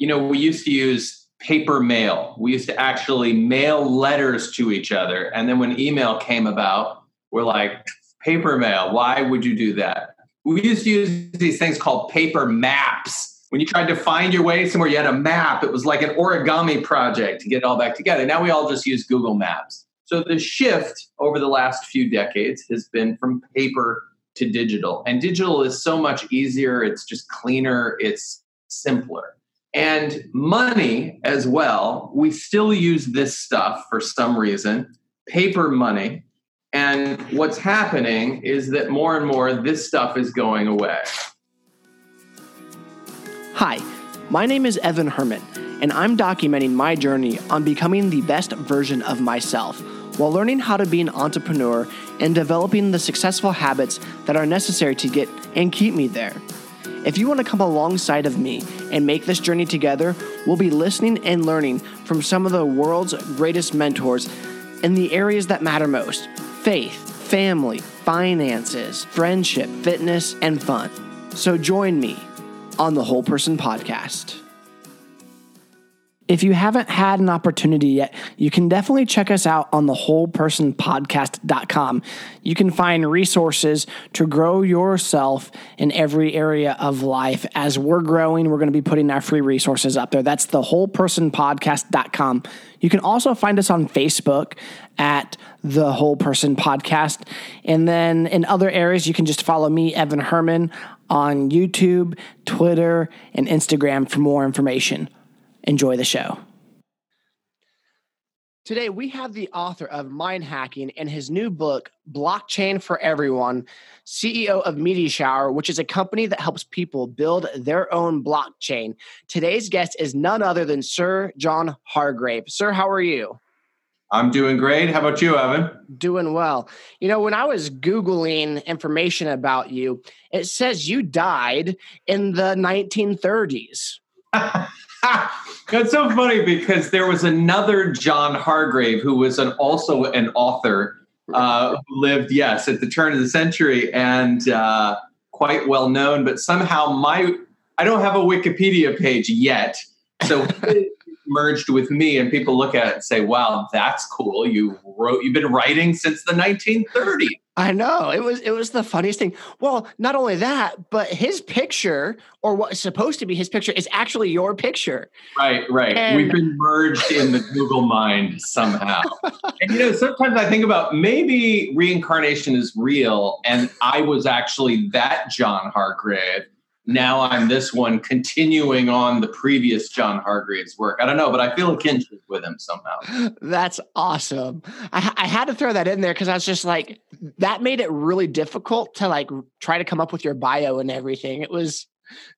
you know, we used to use paper mail. We used to actually mail letters to each other. And then when email came about, we're like, paper mail, why would you do that? We used to use these things called paper maps. When you tried to find your way somewhere, you had a map. It was like an origami project to get it all back together. Now we all just use Google Maps. So the shift over the last few decades has been from paper to digital. And digital is so much easier, it's just cleaner, it's simpler. And money as well, we still use this stuff for some reason, paper money. And what's happening is that more and more this stuff is going away. Hi, my name is Evan Herman, and I'm documenting my journey on becoming the best version of myself while learning how to be an entrepreneur and developing the successful habits that are necessary to get and keep me there. If you want to come alongside of me and make this journey together, we'll be listening and learning from some of the world's greatest mentors in the areas that matter most faith, family, finances, friendship, fitness, and fun. So join me on the Whole Person Podcast. If you haven't had an opportunity yet, you can definitely check us out on the wholepersonpodcast.com. You can find resources to grow yourself in every area of life. As we're growing, we're going to be putting our free resources up there. That's the wholepersonpodcast.com. You can also find us on Facebook at the Whole Person Podcast. And then in other areas, you can just follow me, Evan Herman, on YouTube, Twitter, and Instagram for more information. Enjoy the show. Today, we have the author of Mind Hacking and his new book, Blockchain for Everyone, CEO of Media Shower, which is a company that helps people build their own blockchain. Today's guest is none other than Sir John Hargrave. Sir, how are you? I'm doing great. How about you, Evan? Doing well. You know, when I was Googling information about you, it says you died in the 1930s. That's so funny because there was another John Hargrave who was an, also an author uh, who lived, yes, at the turn of the century and uh, quite well known. But somehow my I don't have a Wikipedia page yet, so merged with me, and people look at it and say, "Wow, that's cool. You wrote. You've been writing since the 1930s." I know it was it was the funniest thing. Well, not only that, but his picture, or what is supposed to be his picture, is actually your picture. Right, right. And We've been merged in the Google mind somehow. and you know, sometimes I think about maybe reincarnation is real, and I was actually that John Hargrave now I'm this one continuing on the previous John Hargrave's work. I don't know, but I feel a kinship with him somehow. That's awesome. I, I had to throw that in there because I was just like, that made it really difficult to like try to come up with your bio and everything. It was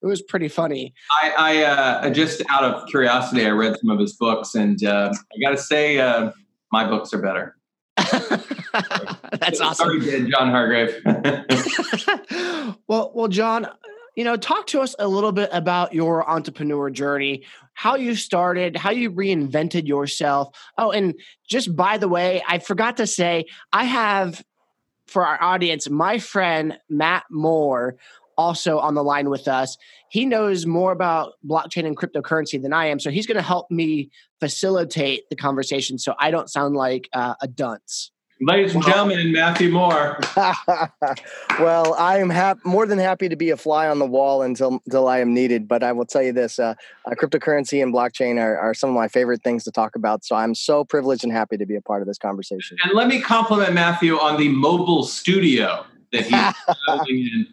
it was pretty funny. I, I uh, just out of curiosity, I read some of his books, and uh, I got to say, uh, my books are better. That's awesome. Sorry, John Hargrave. well, well, John, you know, talk to us a little bit about your entrepreneur journey, how you started, how you reinvented yourself. Oh, and just by the way, I forgot to say, I have for our audience, my friend Matt Moore also on the line with us. He knows more about blockchain and cryptocurrency than I am, so he's going to help me facilitate the conversation so I don't sound like uh, a dunce. Ladies and gentlemen, Matthew Moore. well, I am hap- more than happy to be a fly on the wall until until I am needed. But I will tell you this: uh, uh, cryptocurrency and blockchain are, are some of my favorite things to talk about. So I'm so privileged and happy to be a part of this conversation. And let me compliment Matthew on the mobile studio that he's building in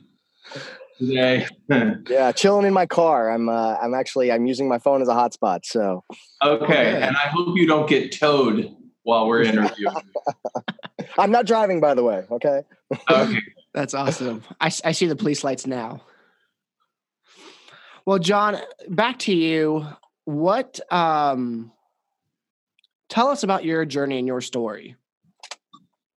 today. yeah, chilling in my car. I'm uh, I'm actually I'm using my phone as a hotspot. So okay, and I hope you don't get towed while we're interviewing. I'm not driving, by the way. Okay. Okay. That's awesome. I, I see the police lights now. Well, John, back to you. What, um, tell us about your journey and your story.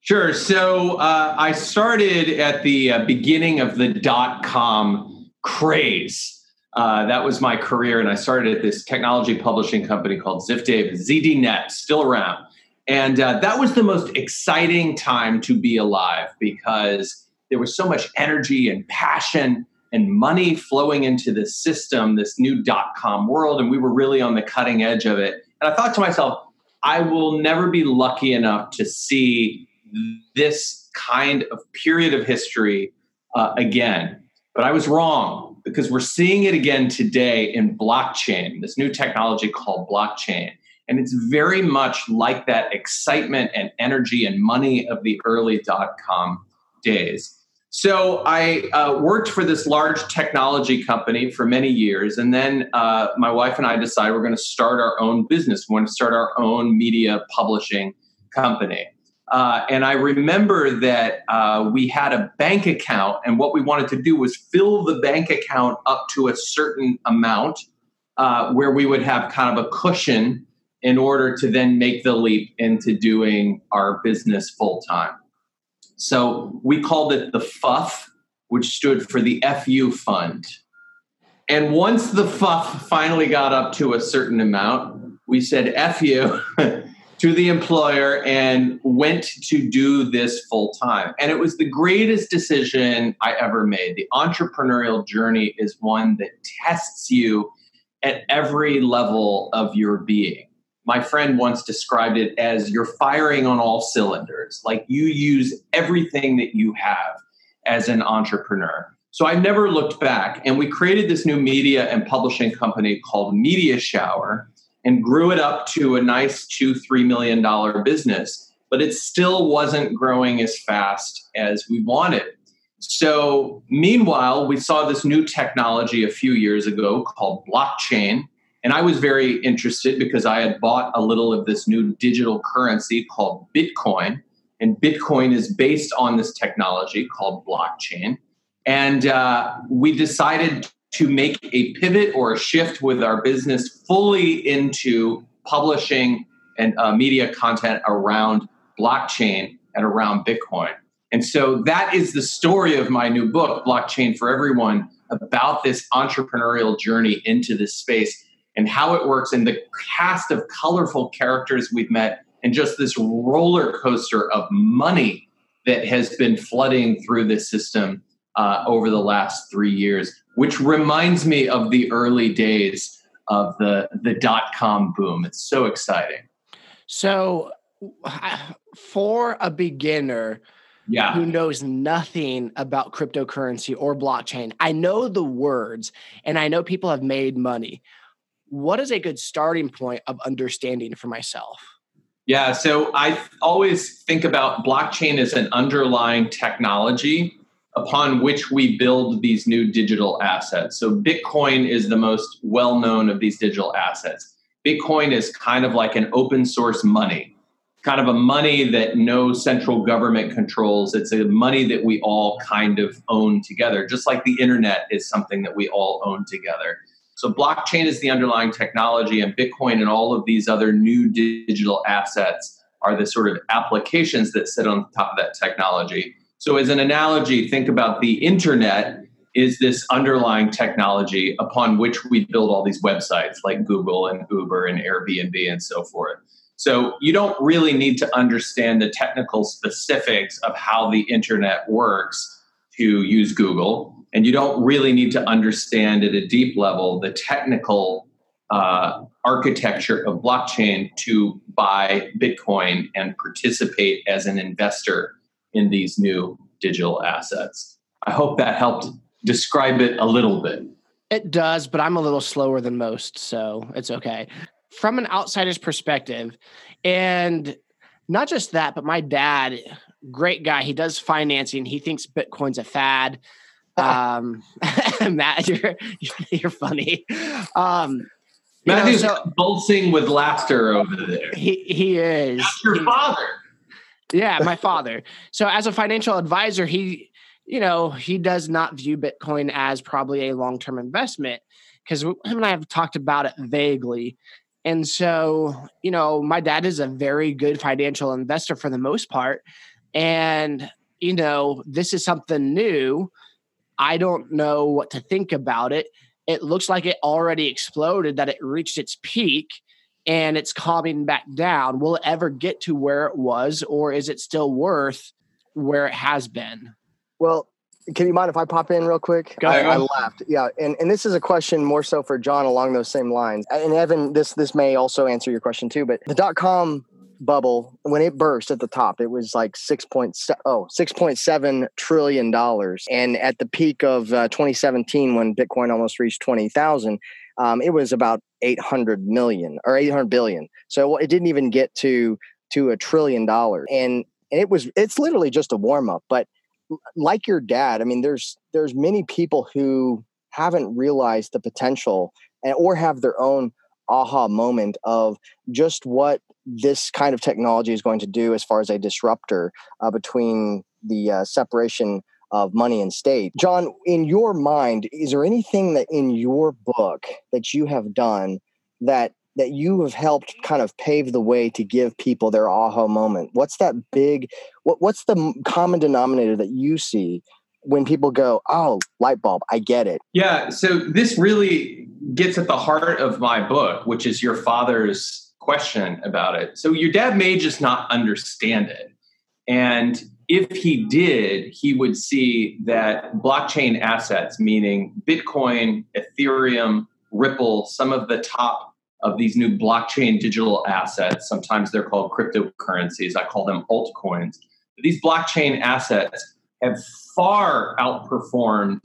Sure. So uh, I started at the uh, beginning of the dot com craze. Uh, that was my career, and I started at this technology publishing company called Ziff Davis, ZDNet, still around. And uh, that was the most exciting time to be alive because there was so much energy and passion. and money flowing into this system, this new dot com world, and we were really on the cutting edge of it. And I thought to myself, I will never be lucky enough to see this kind of period of history uh, again. But I was wrong because we're seeing it again today in blockchain, this new technology called blockchain. And it's very much like that excitement and energy and money of the early dot com days. So I uh, worked for this large technology company for many years, and then uh, my wife and I decided we're going to start our own business. We want to start our own media publishing company. Uh, and I remember that uh, we had a bank account, and what we wanted to do was fill the bank account up to a certain amount uh, where we would have kind of a cushion in order to then make the leap into doing our business full time. So we called it the FUF, which stood for the FU Fund. And once the FUF finally got up to a certain amount, we said FU to the employer and went to do this full time. And it was the greatest decision I ever made. The entrepreneurial journey is one that tests you at every level of your being my friend once described it as you're firing on all cylinders. Like you use everything that you have as an entrepreneur. So I never looked back. And we created this new media and publishing company called Media Shower and grew it up to a nice two, three million dollar business. But it still wasn't growing as fast as we wanted. So, meanwhile, we saw this new technology a few years ago called blockchain and I was very interested because I had bought a little of this new digital currency called Bitcoin. And Bitcoin is based on this technology called blockchain. And uh, we decided to make a pivot or a shift with our business fully into publishing and uh, media content around blockchain and around Bitcoin. And so that is the story of my new book, Blockchain for Everyone, about this entrepreneurial journey into this space and how it works and the cast of colorful characters we've met and just this roller coaster of money that has been flooding through the system uh, over the last three years, which reminds me of the early days of the the dot com boom. It's so exciting. So, for a beginner, yeah. who knows nothing about cryptocurrency or blockchain, I know the words and I know people have made money what is a good starting point of understanding for myself? Yeah, so I always think about blockchain as an underlying technology upon which we build these new digital assets. So Bitcoin is the most well known of these digital assets. Bitcoin is kind of like an open source money, kind of a money that no central government controls. It's a money that we all kind of own together, just like the internet is something that we all own together. So blockchain is the underlying technology, and Bitcoin and all of these other new digital assets are the sort of applications that sit on top of that technology. So, as an analogy, think about the internet is this underlying technology upon which we build all these websites like Google and Uber and Airbnb and so forth. So, you don't really need to understand the technical specifics of how the internet works to use Google and you don't really need to understand at a deep level the technical uh, architecture of blockchain to buy Bitcoin and participate as an investor in these new digital assets. I hope that helped describe it a little bit. It does, but I'm a little slower than most, so it's okay. From an outsider's perspective, and not just that, but my dad, great guy, he does financing. He thinks Bitcoin's a fad um, Matt, you're you're funny. Um, Matthew's you know, so, with laughter over there. He he is. That's your he, father. Yeah, my father. So as a financial advisor, he you know he does not view Bitcoin as probably a long term investment because him and I have talked about it vaguely. And so, you know, my dad is a very good financial investor for the most part. And, you know, this is something new I don't know what to think about it. It looks like it already exploded, that it reached its peak and it's calming back down. Will it ever get to where it was, or is it still worth where it has been? Well, can you mind if I pop in real quick? I. I laughed. Yeah, and, and this is a question more so for John along those same lines. And Evan, this this may also answer your question too. But the dot com bubble when it burst at the top it was like 6. oh 6.7 trillion dollars and at the peak of uh, 2017 when bitcoin almost reached 20,000 um, it was about 800 million or 800 billion so it didn't even get to to a trillion dollars and and it was it's literally just a warm up but like your dad i mean there's there's many people who haven't realized the potential and, or have their own aha moment of just what this kind of technology is going to do as far as a disruptor uh, between the uh, separation of money and state. John, in your mind, is there anything that in your book that you have done that that you have helped kind of pave the way to give people their aha moment? What's that big what what's the common denominator that you see when people go, "Oh, light bulb, I get it." Yeah, so this really gets at the heart of my book, which is your father's question about it. So your dad may just not understand it. And if he did, he would see that blockchain assets, meaning Bitcoin, Ethereum, Ripple, some of the top of these new blockchain digital assets, sometimes they're called cryptocurrencies, I call them altcoins. These blockchain assets have far outperformed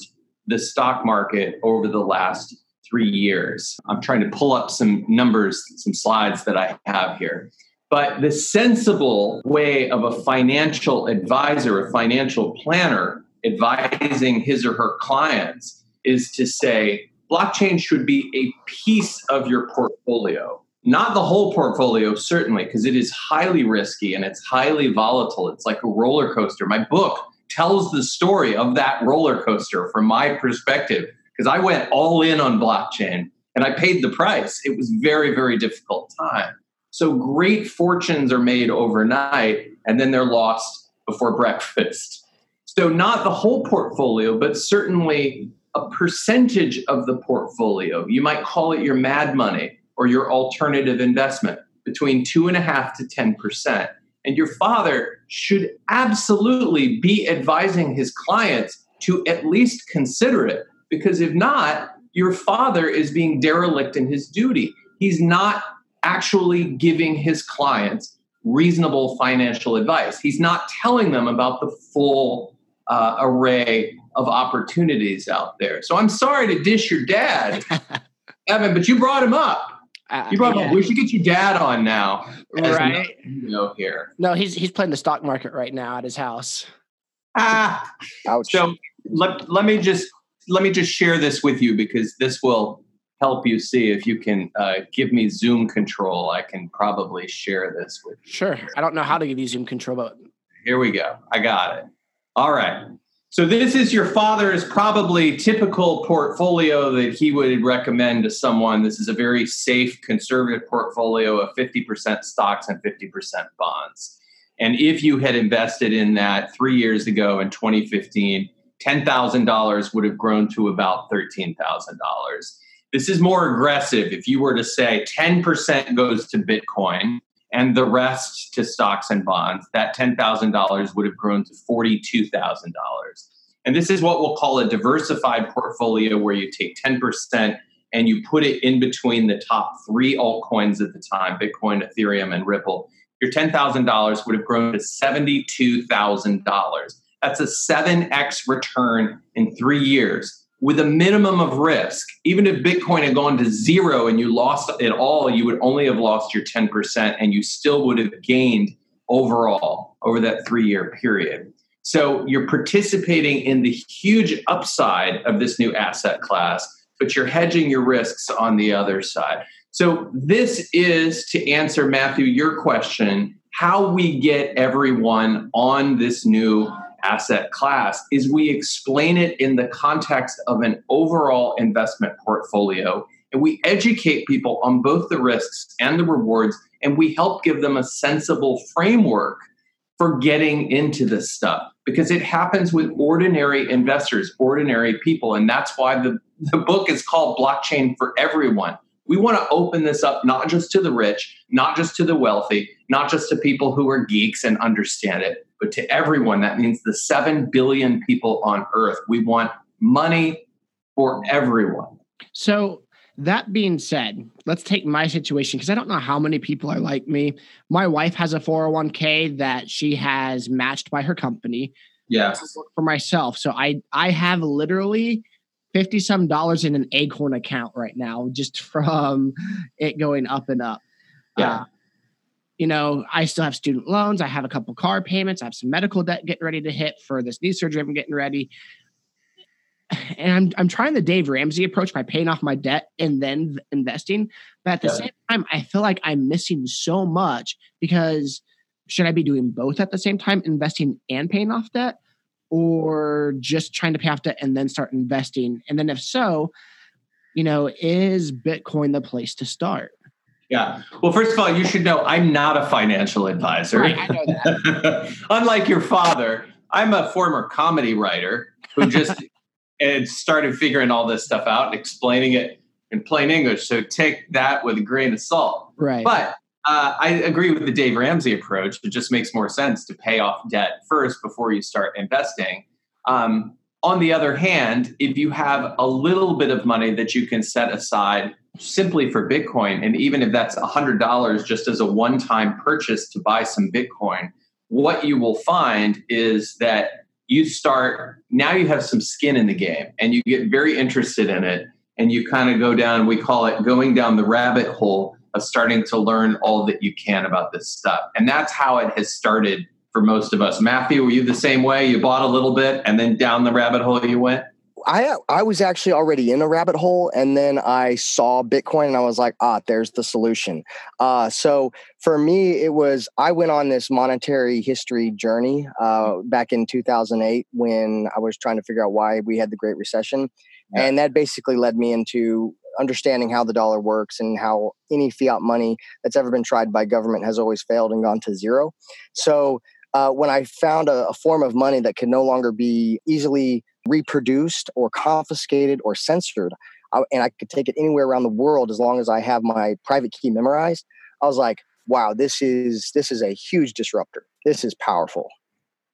the stock market over the last three years. I'm trying to pull up some numbers, some slides that I have here. But the sensible way of a financial advisor, a financial planner advising his or her clients is to say blockchain should be a piece of your portfolio. Not the whole portfolio, certainly, because it is highly risky and it's highly volatile. It's like a roller coaster. My book tells the story of that roller coaster from my perspective because I went all in on blockchain and I paid the price. It was very, very difficult time. So great fortunes are made overnight and then they're lost before breakfast. So not the whole portfolio, but certainly a percentage of the portfolio. You might call it your mad money or your alternative investment between two and a half to 10%. And your father should absolutely be advising his clients to at least consider it because if not, your father is being derelict in his duty. He's not actually giving his clients reasonable financial advice. He's not telling them about the full uh, array of opportunities out there. So I'm sorry to dish your dad, Evan, but you brought him up. Uh, you brought yeah. him up. We should get your dad on now. Right. You here. No, he's he's playing the stock market right now at his house. Ah. Ouch. So let, let me just let me just share this with you because this will help you see if you can uh, give me Zoom control. I can probably share this with you. Sure. I don't know how to give you Zoom control, but here we go. I got it. All right. So this is your father's probably typical portfolio that he would recommend to someone. This is a very safe, conservative portfolio of 50% stocks and 50% bonds. And if you had invested in that three years ago in 2015, $10,000 would have grown to about $13,000. This is more aggressive. If you were to say 10% goes to Bitcoin and the rest to stocks and bonds, that $10,000 would have grown to $42,000. And this is what we'll call a diversified portfolio where you take 10% and you put it in between the top three altcoins at the time Bitcoin, Ethereum, and Ripple. Your $10,000 would have grown to $72,000. That's a 7x return in three years with a minimum of risk. Even if Bitcoin had gone to zero and you lost it all, you would only have lost your 10% and you still would have gained overall over that three year period. So you're participating in the huge upside of this new asset class, but you're hedging your risks on the other side. So this is to answer, Matthew, your question how we get everyone on this new asset class is we explain it in the context of an overall investment portfolio and we educate people on both the risks and the rewards and we help give them a sensible framework for getting into this stuff because it happens with ordinary investors ordinary people and that's why the, the book is called blockchain for everyone. We want to open this up not just to the rich not just to the wealthy not just to people who are geeks and understand it but to everyone. That means the 7 billion people on earth. We want money for everyone. So, that being said, let's take my situation because I don't know how many people are like me. My wife has a 401k that she has matched by her company. Yeah. For myself. So I I have literally 50 some dollars in an acorn account right now just from it going up and up. Yeah. Uh, you know, I still have student loans. I have a couple car payments. I have some medical debt getting ready to hit for this knee surgery I'm getting ready. And I'm I'm trying the Dave Ramsey approach by paying off my debt and then investing. But at the yeah. same time, I feel like I'm missing so much because should I be doing both at the same time, investing and paying off debt? Or just trying to pay off debt and then start investing? And then if so, you know, is Bitcoin the place to start? Yeah. Well, first of all, you should know I'm not a financial advisor. Right, I know that. Unlike your father, I'm a former comedy writer who just had started figuring all this stuff out and explaining it in plain English. So take that with a grain of salt. Right. But uh, I agree with the Dave Ramsey approach. It just makes more sense to pay off debt first before you start investing. Um, on the other hand, if you have a little bit of money that you can set aside simply for Bitcoin, and even if that's $100 just as a one time purchase to buy some Bitcoin, what you will find is that you start, now you have some skin in the game and you get very interested in it. And you kind of go down, we call it going down the rabbit hole of starting to learn all that you can about this stuff. And that's how it has started for most of us. Matthew, were you the same way? You bought a little bit and then down the rabbit hole you went? I I was actually already in a rabbit hole, and then I saw Bitcoin, and I was like, ah, there's the solution. Uh, so for me, it was I went on this monetary history journey uh, back in 2008 when I was trying to figure out why we had the Great Recession, yeah. and that basically led me into understanding how the dollar works and how any fiat money that's ever been tried by government has always failed and gone to zero. So uh, when I found a, a, form of money that could no longer be easily reproduced or confiscated or censored, I, and I could take it anywhere around the world as long as I have my private key memorized, I was like, wow, this is this is a huge disruptor. This is powerful.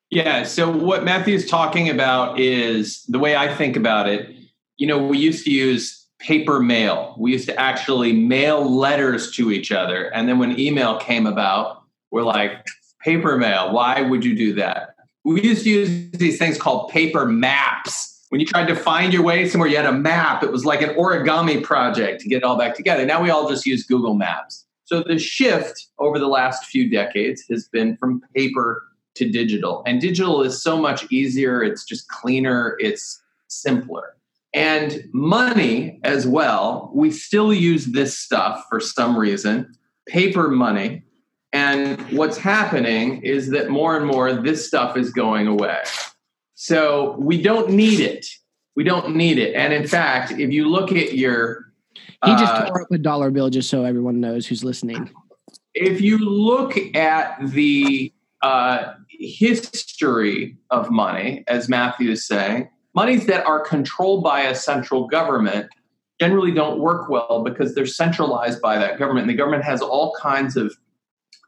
Yeah. So what Matthew's talking about is the way I think about it. You know, we used to use paper mail. We used to actually mail letters to each other, and then when email came about, we're like, paper mail. Why would you do that? We used to use these things called paper maps. When you tried to find your way somewhere, you had a map. It was like an origami project to get it all back together. Now we all just use Google Maps. So the shift over the last few decades has been from paper to digital. And digital is so much easier, it's just cleaner, it's simpler. And money as well, we still use this stuff for some reason. Paper money and what's happening is that more and more this stuff is going away. So we don't need it. We don't need it. And in fact, if you look at your. He just uh, tore up a dollar bill just so everyone knows who's listening. If you look at the uh, history of money, as Matthew is saying, monies that are controlled by a central government generally don't work well because they're centralized by that government. And the government has all kinds of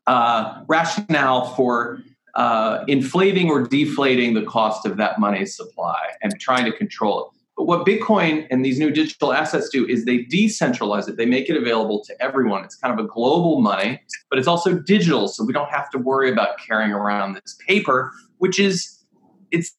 uh, rationale for uh, inflating or deflating the cost of that money supply and trying to control it. But what Bitcoin and these new digital assets do is they decentralize it. They make it available to everyone. It's kind of a global money, but it's also digital, so we don't have to worry about carrying around this paper, which is it's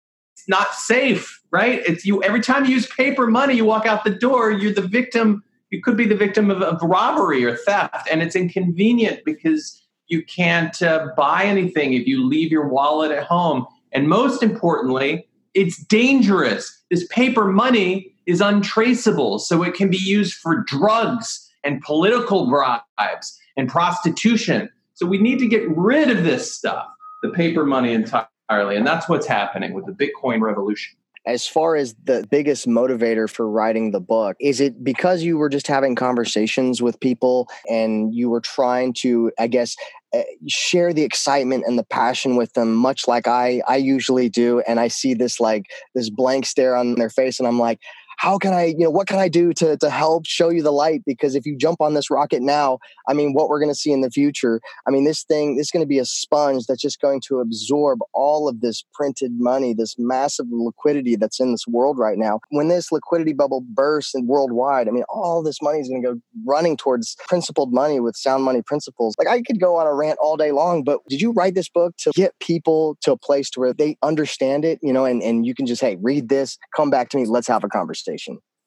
not safe, right? It's you every time you use paper money, you walk out the door, you're the victim. You could be the victim of, of robbery or theft, and it's inconvenient because you can't uh, buy anything if you leave your wallet at home. And most importantly, it's dangerous. This paper money is untraceable, so it can be used for drugs and political bribes and prostitution. So we need to get rid of this stuff, the paper money entirely. And that's what's happening with the Bitcoin revolution as far as the biggest motivator for writing the book is it because you were just having conversations with people and you were trying to i guess uh, share the excitement and the passion with them much like i i usually do and i see this like this blank stare on their face and i'm like how can I, you know, what can I do to, to help show you the light? Because if you jump on this rocket now, I mean, what we're going to see in the future, I mean, this thing, is going to be a sponge that's just going to absorb all of this printed money, this massive liquidity that's in this world right now. When this liquidity bubble bursts and worldwide, I mean, all this money is going to go running towards principled money with sound money principles. Like I could go on a rant all day long, but did you write this book to get people to a place to where they understand it, you know, and, and you can just, hey, read this, come back to me, let's have a conversation.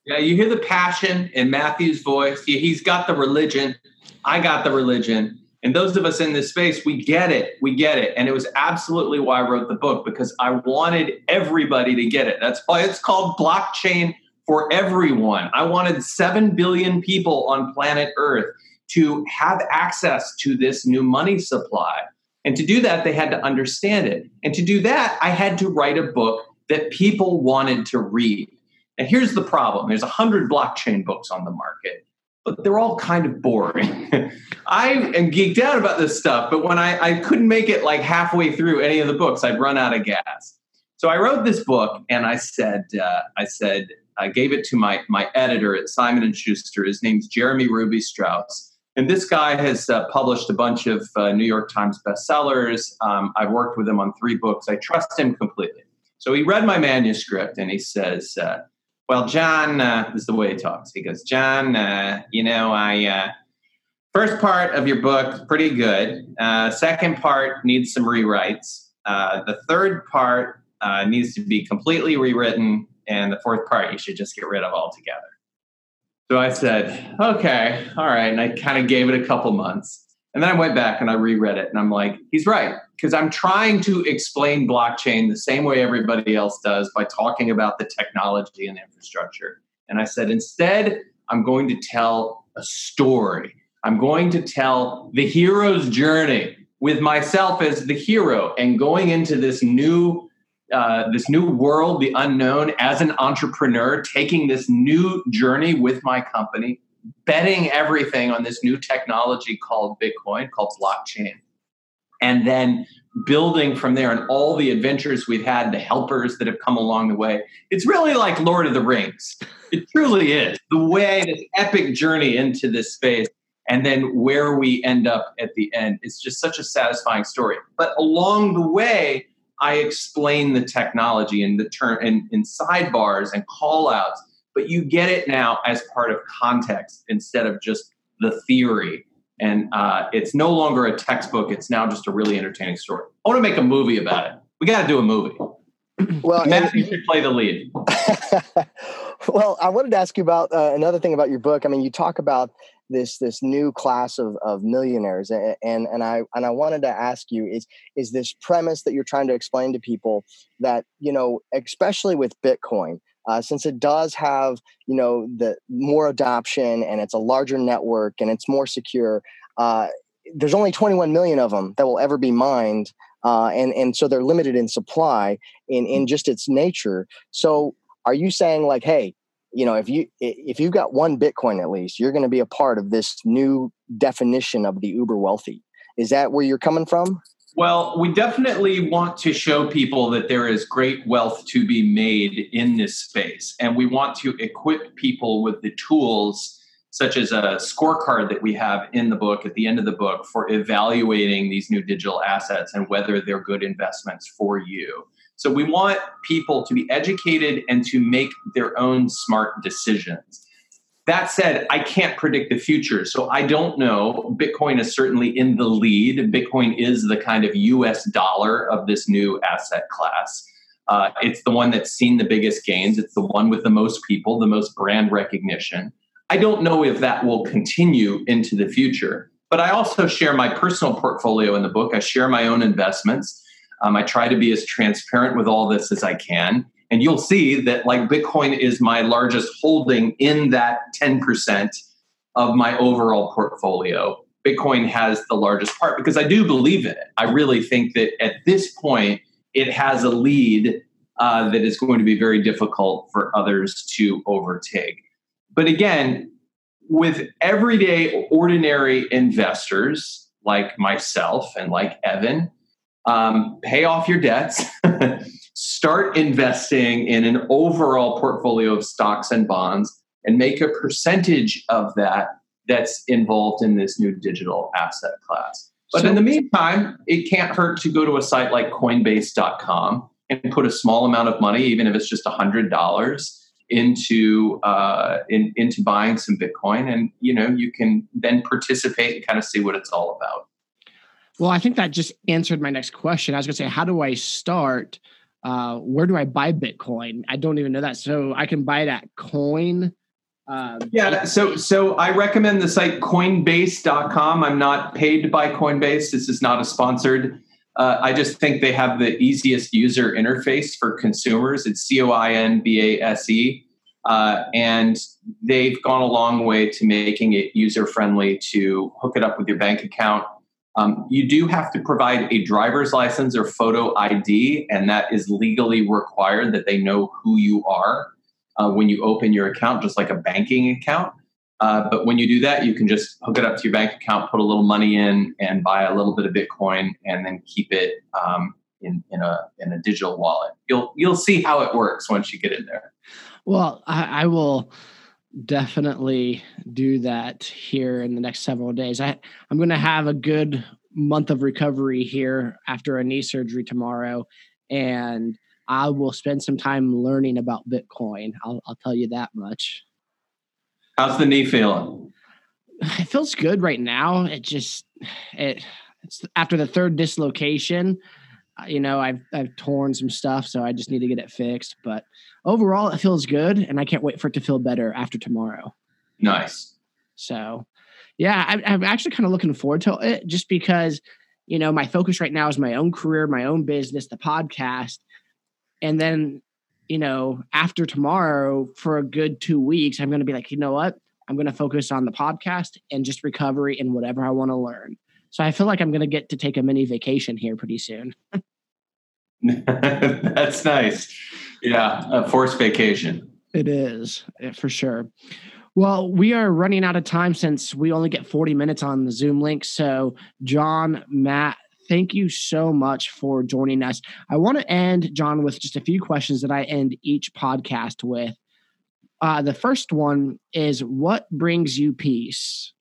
Yeah, you hear the passion in Matthew's voice. He's got the religion. I got the religion. And those of us in this space, we get it. We get it. And it was absolutely why I wrote the book because I wanted everybody to get it. That's why it's called Blockchain for Everyone. I wanted 7 billion people on planet Earth to have access to this new money supply. And to do that, they had to understand it. And to do that, I had to write a book that people wanted to read. And here's the problem there's 100 blockchain books on the market, but they're all kind of boring. I am geeked out about this stuff, but when I, I couldn't make it like halfway through any of the books, I'd run out of gas. So I wrote this book and I said, uh, I said, I gave it to my, my editor at Simon and Schuster. His name's Jeremie Ruby-Strauss. And this guy has uh, published a bunch of uh, New York Times bestsellers. Um, I've worked with him on three books. I trust him completely. So he read my manuscript and he says, uh, Well, John, uh, this is the way he talks. He goes, John, uh, you know, I. Uh, first part of your book, pretty good. second part needs some rewrites. the third part needs to be completely rewritten. And the fourth part, you should just get rid of altogether. So I said, okay, all right. And I kind of gave it a couple months. And then I went back and I reread it. And I'm like, he's right. Because I'm trying to explain blockchain the same way everybody else does by talking about the technology and infrastructure. And I said, instead, I'm going to tell a story. I'm going to tell the hero's journey with myself as the hero and going into this new uh, this new world, the unknown, as an entrepreneur, taking this new journey with my company, betting everything on this new technology called Bitcoin, called blockchain, and then building from there and all the adventures we've had, the helpers that have come along the way. It's really like Lord of the Rings. It truly is. The way, this epic journey into this space, and then where we end up at the end. It's just such a satisfying story. But along the way, I explain the technology and the term and in sidebars and call outs, but you get it now as part of context instead of just the theory. And uh, it's no longer a textbook, it's now just a really entertaining story. I want to make a movie about it. We got to do a movie. Well, Matthew should play the lead. well, I wanted to ask you about uh, another thing about your book. I mean, you talk about this this new class of, of millionaires and, and and I and I wanted to ask you is is this premise that you're trying to explain to people that you know especially with Bitcoin uh, since it does have you know the more adoption and it's a larger network and it's more secure uh, there's only 21 million of them that will ever be mined uh, and and so they're limited in supply in in just its nature. So are you saying like hey you know if you if you've got one bitcoin at least you're going to be a part of this new definition of the uber wealthy. Is that where you're coming from well we definitely want to show people that there is great wealth to be made in this space and we want to equip people with the tools such as a scorecard that we have in the book at the end of the book for evaluating these new digital assets and whether they're good investments for you so we want people to be educated and to make their own smart decisions. That said, I can't predict the future. So I don't know. Bitcoin is certainly in the lead. Bitcoin is the kind of US dollar of this new asset class. Uh, it's the one that's seen the biggest gains. It's the one with the most people, the most brand recognition. I don't know if that will continue into the future. But I also share my personal portfolio in the book. I share my own investments. Um, I try to be as transparent with all this as I can. And you'll see that like Bitcoin is my largest holding in that 10% of my overall portfolio. Bitcoin has the largest part because I do believe in it. I really think that at this point, it has a lead uh, that is going to be very difficult for others to overtake. But again, with everyday ordinary investors like myself and like Evan, um, pay off your debts, start investing in an overall portfolio of stocks and bonds and make a percentage of that that's involved in this new digital asset class. But so, in the meantime, it can't hurt to go to a site like Coinbase.com and put a small amount of money, even if it's just $100, into uh, in, into buying some Bitcoin, and you know you can then participate and kind of see what it's all about. Well, I think that just answered my next question. I was going to say, how do I start? Uh, where do I buy Bitcoin? I don't even know that. So I can buy it at Coin. Um, yeah, so so I recommend the site Coinbase.com. I'm not paid by Coinbase. This is not a sponsored. Uh, I just think they have the easiest user interface for consumers. It's C O I N B A S E. Uh, and they've gone a long way to making it user friendly to hook it up with your bank account. Um, you do have to provide a driver's license or photo ID, and that is legally required that they know who you are uh, when you open your account, just like a banking account. Uh, but when you do that, you can just hook it up to your bank account, put a little money in, and buy a little bit of Bitcoin, and then keep it um, in, in a in a digital wallet. You'll you'll see how it works once you get in there. Well, I, I will definitely do that here in the next several days. I I'm going to have a good month of recovery here after a knee surgery tomorrow, and I will spend some time learning about Bitcoin. I'll, I'll tell you that much. How's the knee feeling? It feels good right now. It just it it's after the third dislocation. You know, I've I've torn some stuff, so I just need to get it fixed. But overall, it feels good, and I can't wait for it to feel better after tomorrow. Nice. So, yeah, I, I'm actually kind of looking forward to it, just because you know my focus right now is my own career, my own business, the podcast, and then you know, after tomorrow for a good two weeks, I'm going to be like, you know what? I'm going to focus on the podcast and just recovery and whatever I want to learn. So I feel like I'm going to get to take a mini vacation here pretty soon. That's nice. Yeah, a forced vacation. It is for sure. Well, we are running out of time since we only get 40 minutes on the Zoom link. So, John, Matt, thank you so much for joining us. I want to end, John, with just a few questions that I end each podcast with. Uh, the first one is What brings you peace?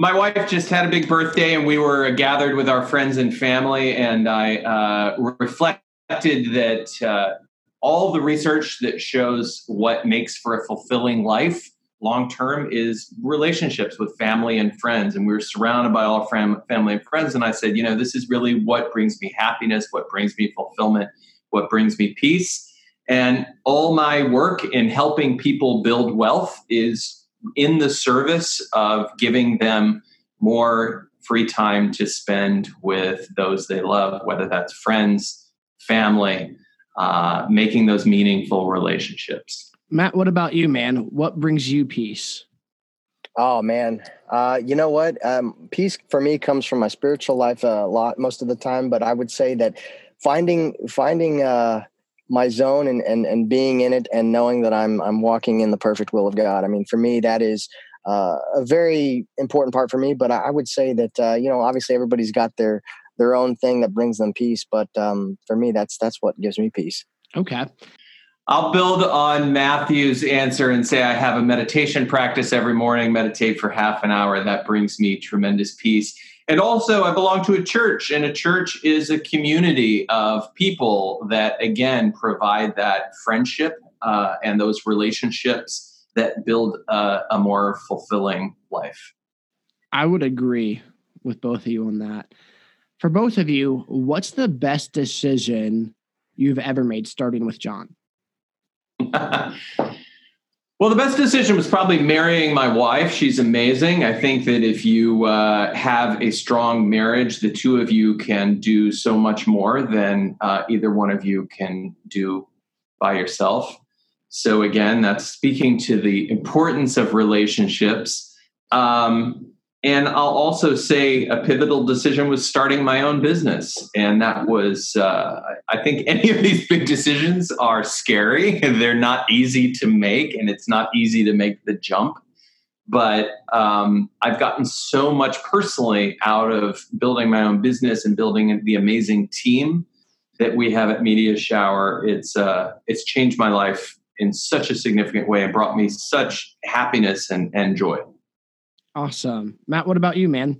My wife just had a big birthday, and we were gathered with our friends and family. And I uh, reflected that uh, all the research that shows what makes for a fulfilling life long term is relationships with family and friends. And we were surrounded by all fam- family and friends. And I said, you know, this is really what brings me happiness, what brings me fulfillment, what brings me peace. And all my work in helping people build wealth is in the service of giving them more free time to spend with those they love, whether that's friends, family, uh, making those meaningful relationships. Matt, what about you, man? What brings you peace? Oh man, uh, you know what? Um, peace for me comes from my spiritual life a lot most of the time, but I would say that finding finding uh, my zone and, and and being in it and knowing that I'm I'm walking in the perfect will of God. I mean, for me, that is uh, a very important part for me. But I, would say that uh, you know, obviously, everybody's got their their own thing that brings them peace. But um, for me, that's that's what gives me peace. Okay. I'll build on Matthew's answer and say I have a meditation practice every morning, meditate for half an hour. That brings me tremendous peace. And also, I belong to a church, and a church is a community of people that, again, provide that friendship uh, and those relationships that build a, a more fulfilling life. I would agree with both of you on that. For both of you, what's the best decision you've ever made starting with John? well, the best decision was probably marrying my wife. She's amazing. I think that if you uh, have a strong marriage, the two of you can do so much more than uh, either one of you can do by yourself. So, again, that's speaking to the importance of relationships. Um, and I'll also say a pivotal decision was starting my own business. And that was, uh, I think any of these big decisions are scary. They're not easy to make, and it's not easy to make the jump. But um, I've gotten so much personally out of building my own business and building the amazing team that we have at Media Shower. It's uh, it's changed my life in such a significant way and brought me such happiness and, and joy. Awesome, Matt. What about you, man?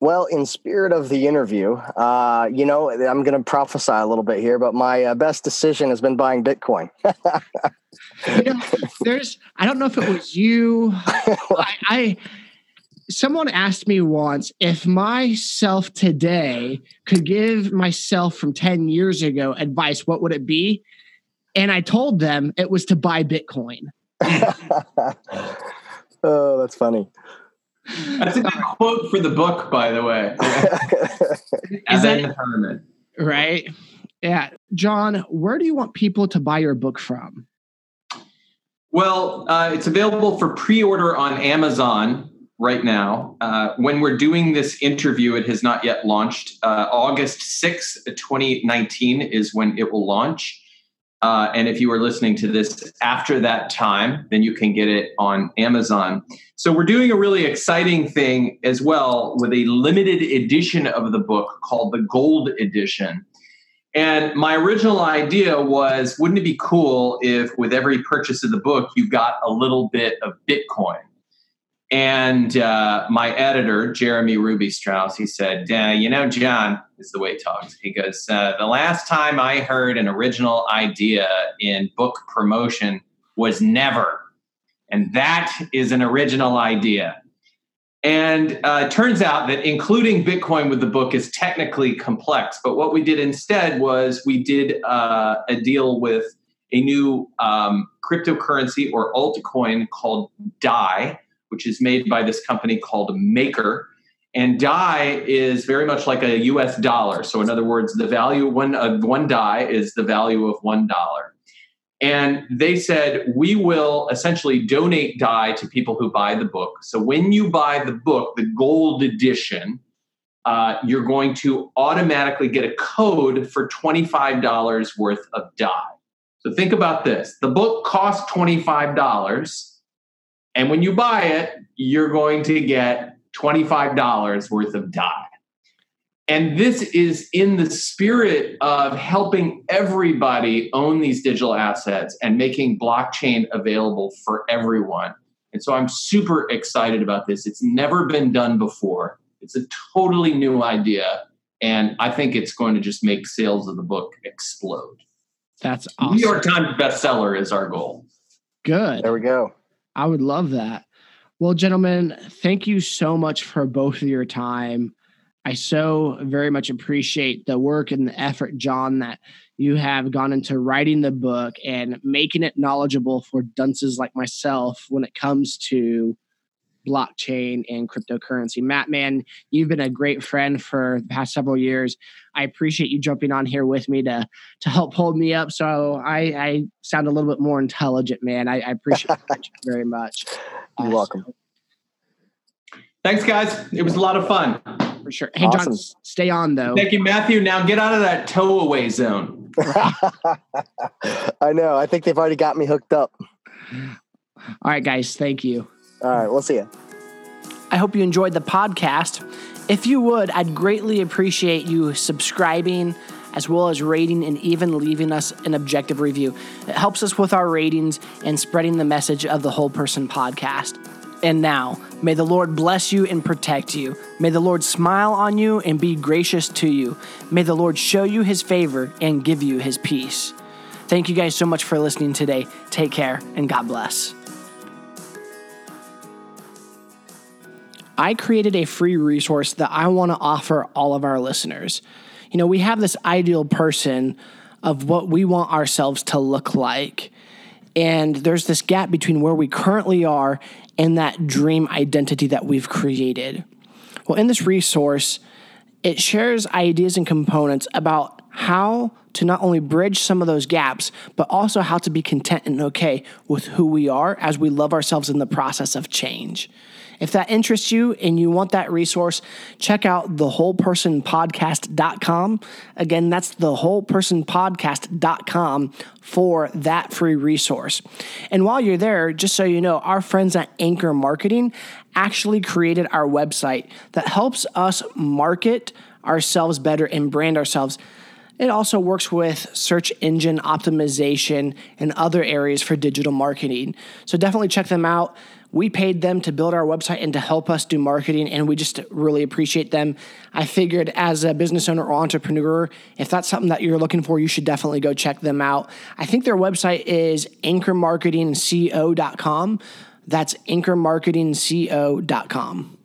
Well, in spirit of the interview, uh, you know, I'm going to prophesy a little bit here, but my uh, best decision has been buying Bitcoin. you know, there's, I don't know if it was you. I, I, someone asked me once if myself today could give myself from 10 years ago advice, what would it be? And I told them it was to buy Bitcoin. oh, that's funny. That's a good quote for the book, by the way. Is that Herman. right? Yeah, John. Where do you want people to buy your book from? Well, uh, it's available for pre-order on Amazon right now. Uh, when we're doing this interview, it has not yet launched. Uh, August 6th, 2019 is when it will launch. Uh, and if you are listening to this after that time, then you can get it on Amazon. So we're doing a really exciting thing as well with a limited edition of the book called the Gold Edition. And my original idea was wouldn't it be cool if with every purchase of the book, you got a little bit of Bitcoin? And uh, my editor, Jeremie Ruby-Strauss, he said, uh, You know, John is the way he talks. He goes, uh, The last time I heard an original idea in book promotion was never. And that is an original idea. And uh, turns out that including Bitcoin with the book is technically complex. But what we did instead was we did uh, a deal with a new um, cryptocurrency or altcoin called DAI which is made by this company called Maker. And DAI is very much like a US dollar. So, in other words, the value of one, of one DAI is the value of one dollar. And they said, we will essentially donate DAI to people who buy the book. So, when you buy the book, the gold edition, uh, you're going to automatically get a code for $25 worth of DAI. So, think about this the book costs $25 and when you buy it, you're going to get $25 worth of DAI. And this is in the spirit of helping everybody own these digital assets and making blockchain available for everyone. And so I'm super excited about this. It's never been done before. It's a totally new idea. And I think it's going to just make sales of the book explode. That's awesome. New York Times bestseller is our goal. Good. There we go. I would love that. Well, gentlemen, thank you so much for both of your time. I so very much appreciate the work and the effort, John, that you have gone into writing the book and making it knowledgeable for dunces like myself when it comes to blockchain and cryptocurrency. Matt, man, you've been a great friend for the past several years. I appreciate you jumping on here with me to to help hold me up, so I, I sound a little bit more intelligent, man. I, I appreciate it very much. You're uh, welcome. So, Thanks, guys. It was a lot of fun. For sure. Hey, awesome. John, stay on though. Thank you, Matthew. Now get out of that tow away zone. I know. I think they've already got me hooked up. All right, guys. Thank you. All right, we'll see you. I hope you enjoyed the podcast. If you would, I'd greatly appreciate you subscribing as well as rating and even leaving us an objective review. It helps us with our ratings and spreading the message of the Whole Person podcast. And now, may the Lord bless you and protect you. May the Lord smile on you and be gracious to you. May the Lord show you his favor and give you his peace. Thank you guys so much for listening today. Take care and God bless. I created a free resource that I want to offer all of our listeners. You know, we have this ideal person of what we want ourselves to look like. And there's this gap between where we currently are and that dream identity that we've created. Well, in this resource, it shares ideas and components about how to not only bridge some of those gaps, but also how to be content and okay with who we are as we love ourselves in the process of change. If that interests you and you want that resource, check out thewholepersonpodcast.com. Again, that's thewholepersonpodcast.com for that free resource. And while you're there, just so you know, our friends at Anchor Marketing actually created our website that helps us market ourselves better and brand ourselves It also works with search engine optimization and other areas for digital marketing. So definitely check them out. We paid them to build our website and to help us do marketing, and we just really appreciate them. I figured as a business owner or entrepreneur, if that's something that you're looking for, you should definitely go check them out. I think their website is anchormarketingco.com. That's anchormarketingco.com.